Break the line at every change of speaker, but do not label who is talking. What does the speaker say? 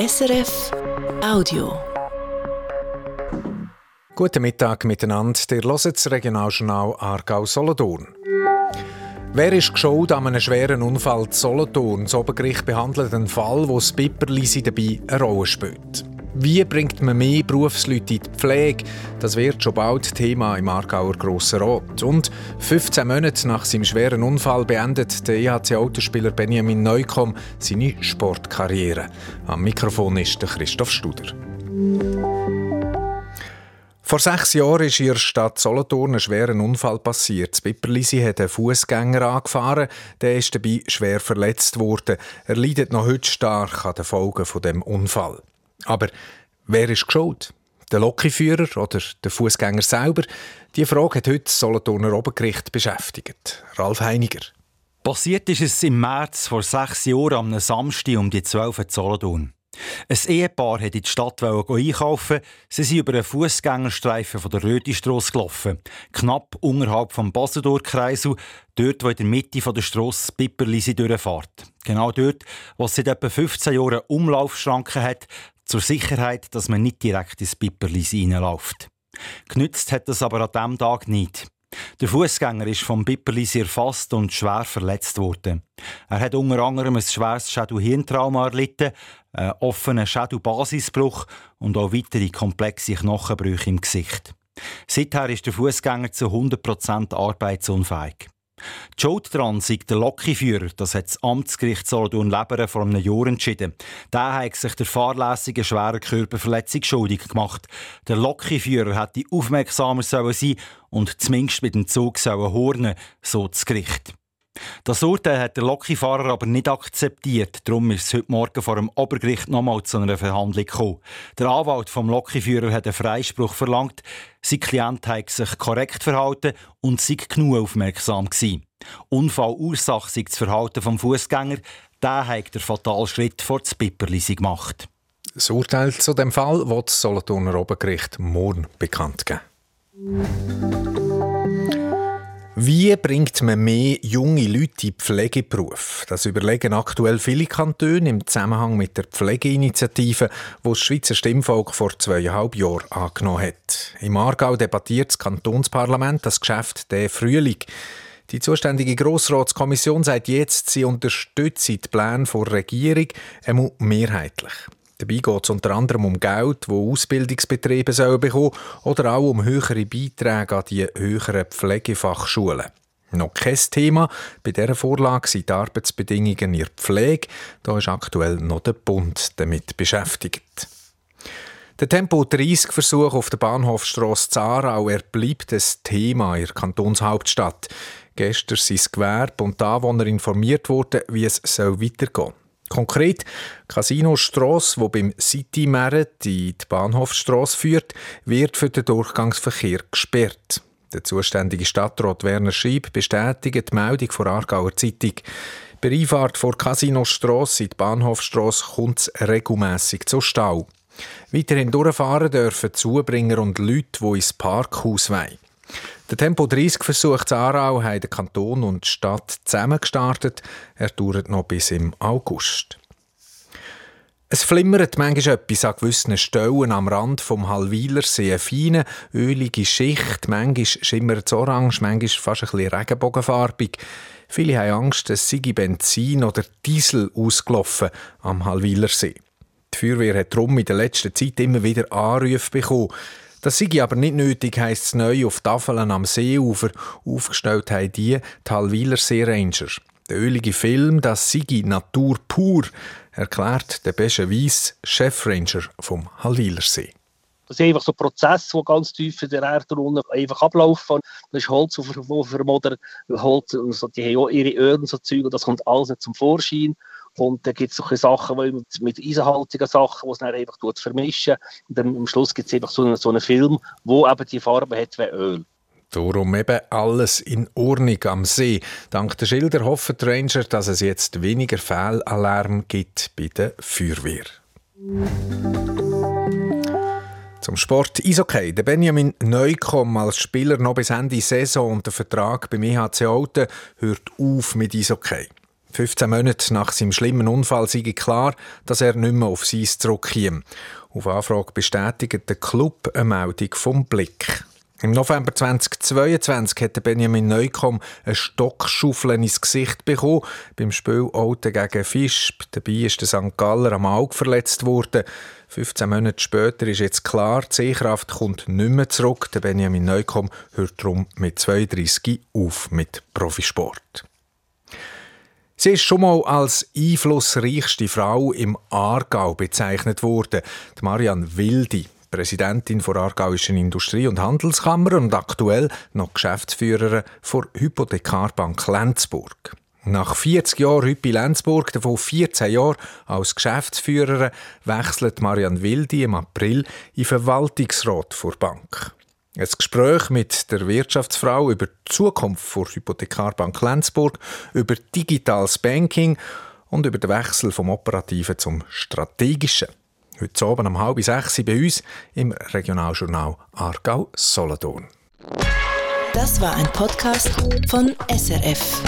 SRF Audio.
Guten Mittag miteinander. Ihr hört das Regionaljournal Aargau-Solothurn. Wer ist geschuld an einem schweren Unfall in Solothurn? Das Obergericht behandelt einen Fall, wo das Pipperlisi dabei eine Rolle spielt. Wie bringt man mehr Berufsleute in die Pflege? Das wird schon bald Thema im Aargauer Grossen Rat. Und 15 Monate nach seinem schweren Unfall beendet der EHC-Autospieler Benjamin Neukomm seine Sportkarriere. Am Mikrofon ist Christoph Studer. Vor sechs Jahren ist in der Stadt Solothurn ein schwerer Unfall passiert. Das Pipperlisi hat einen Fußgänger angefahren, der ist dabei schwer verletzt worden. Er leidet noch heute stark an den Folgen von dem Unfall. Aber wer ist geschuld? Der Lokführer oder der Fußgänger selber? Die Frage hat heute das Solothurner Obergericht beschäftigt. Ralf Heiniger.
Passiert ist es im März vor sechs Jahren am Samstag um die 12 Uhr Solothurn. Ein Ehepaar wollte in die Stadt einkaufen. Sie sind über einen Fußgängerstreifen von der Rötistrasse gelaufen. Knapp unterhalb vom Basendorf-Kreisel, dort, wo in der Mitte der Strasse Pipperlisi durchfährt. Genau dort, wo es seit etwa 15 Jahren Umlaufschranken hat, zur Sicherheit, dass man nicht direkt ins Pipperlis reinläuft. Genützt hat das aber an diesem Tag nicht. Der Fußgänger ist vom Pipperlis erfasst und schwer verletzt worden. Er hat unter anderem ein schweres Schädel-Hirntrauma erlitten, einen offenen Schädelbasisbruch und auch weitere komplexe Knochenbrüche im Gesicht. Seither ist der Fußgänger zu 100% arbeitsunfähig. Die Schuld daran der Lokführer, das hat das Amtsgericht Solothurn-Leberen vor einem Jahr entschieden. Der hat sich der fahrlässigen schweren Körperverletzung schuldig gemacht. Der Lokführer hätte aufmerksamer sein und zumindest mit dem Zug hornen, so das Gericht. Das Urteil hat der Lokifahrer aber nicht akzeptiert. Darum ist es heute Morgen vor dem Obergericht nochmal zu einer Verhandlung gekommen. Der Anwalt vom Lokiführer hat einen Freispruch verlangt. Sein Klient hat sich korrekt verhalten und sei genug aufmerksam gewesen. Unfallursache sei das Verhalten vom Fußgänger. Der hat der fatalen Schritt vor das Pipperlisi gemacht.
Das Urteil zu dem Fall wird das Solothurner Obergericht morgen bekannt geben. Wie bringt man mehr junge Leute in Pflegeberuf? Das überlegen aktuell viele Kantone im Zusammenhang mit der Pflegeinitiative, die das Schweizer Stimmvolk vor zweieinhalb Jahren angenommen hat. Im Aargau debattiert das Kantonsparlament das Geschäft der Frühling. Die zuständige Grossratskommission sagt jetzt, sie unterstütze die Pläne der Regierung mehrheitlich. Dabei geht es unter anderem um Geld, das Ausbildungsbetriebe sollen bekommen oder auch um höhere Beiträge an die höheren Pflegefachschulen. Noch kein Thema. Bei dieser Vorlage sind die Arbeitsbedingungen in der Pflege. Da ist aktuell noch der Bund damit beschäftigt. Der Tempo-30-Versuch auf der Bahnhofstrasse Zarau er bleibt ein Thema in der Kantonshauptstadt. Gestern sind das Gewerbe und die Anwohner informiert worden, wie es weitergehen soll. Konkret Casino Strasse, wo beim City Merit die Bahnhofstrasse führt, wird für den Durchgangsverkehr gesperrt. Der zuständige Stadtrat Werner Schieb bestätigt die Meldung von Aargauer Zeitung. Bei Einfahrt vor Casino Strasse in die Bahnhofstrasse kommt es regelmässig zu Stau. Weiterhin durchfahren dürfen Zubringer und Leute, die ins Parkhaus wollen. Der Tempo 30 Versuch zu Aarau haben der Kanton und die Stadt zusammen gestartet. Er dauert noch bis im August. Es flimmert manchmal etwas an gewissen Stellen am Rand vom Halwiler See. Eine feine, ölige Schicht. Manchmal schimmert es orange, manchmal fast ein bisschen regenbogenfarbig. Viele haben Angst, es sei Benzin oder Diesel ausgelaufen am Halwiler See. Die Feuerwehr hat darum in der letzten Zeit immer wieder Anrufe bekommen. Das sei aber nicht nötig, heisst es neu auf Tafeln am Seeufer. Aufgestellt haben die Halwiler Seeranger. Der ölige Film, das sei Natur pur, erklärt der Besche Weiss, Chefranger vom Halwiler See.
Das sind einfach so Prozesse, die ganz tief in der Erde unten einfach ablaufen. Das ist Holz, das vermodert, Holz, also die haben auch ihre und so Zeug, und das kommt alles nicht zum Vorschein. Und dann gibt es solche Sachen mit, mit eisenhaltigen Sachen, die es dann einfach vermischen. Und dann am Schluss gibt es einfach so einen, so einen Film, wo eben die Farbe hat wie Öl.
Darum eben alles in Ordnung am See. Dank der Schilder hoffen die Ranger, dass es jetzt weniger Fehlalarm gibt bei der Feuerwehr. Zum Sport Eishockey. Der Benjamin Neukomm als Spieler noch bis Ende Saison und der Vertrag beim EHC Alten hört auf mit Eishockey. 15 Monate nach seinem schlimmen Unfall sei klar, dass er nicht mehr auf sein zurückkäme. Auf Anfrage bestätigt der Club eine Meldung vom Blick. Im November 2022 hat Benjamin Neukomm eine Stockschaufel ins Gesicht bekommen beim Spiel Olten gegen Fisch. Dabei ist der St. Galler am Auge verletzt worden. 15 Monate später ist jetzt klar, die Sehkraft kommt nicht mehr zurück. Der Benjamin Neukomm hört darum mit 32 auf mit Profisport. Sie ist schon mal als einflussreichste Frau im Aargau bezeichnet worden, die Marianne Wildi. Präsidentin der Aargauischen Industrie- und Handelskammer und aktuell noch Geschäftsführerin der Hypothekarbank Lenzburg. Nach 40 Jahren bei Lenzburg, davon 14 Jahren als Geschäftsführerin, wechselt Marianne Wildi im April in den Verwaltungsrat der Bank. Ein Gespräch mit der Wirtschaftsfrau über die Zukunft der Hypothekarbank Lenzburg, über digitales Banking und über den Wechsel vom Operativen zum Strategischen. Heute Abend um halb sechs bei uns im Regionaljournal Aargau-Solothurn.
Das war ein Podcast von SRF.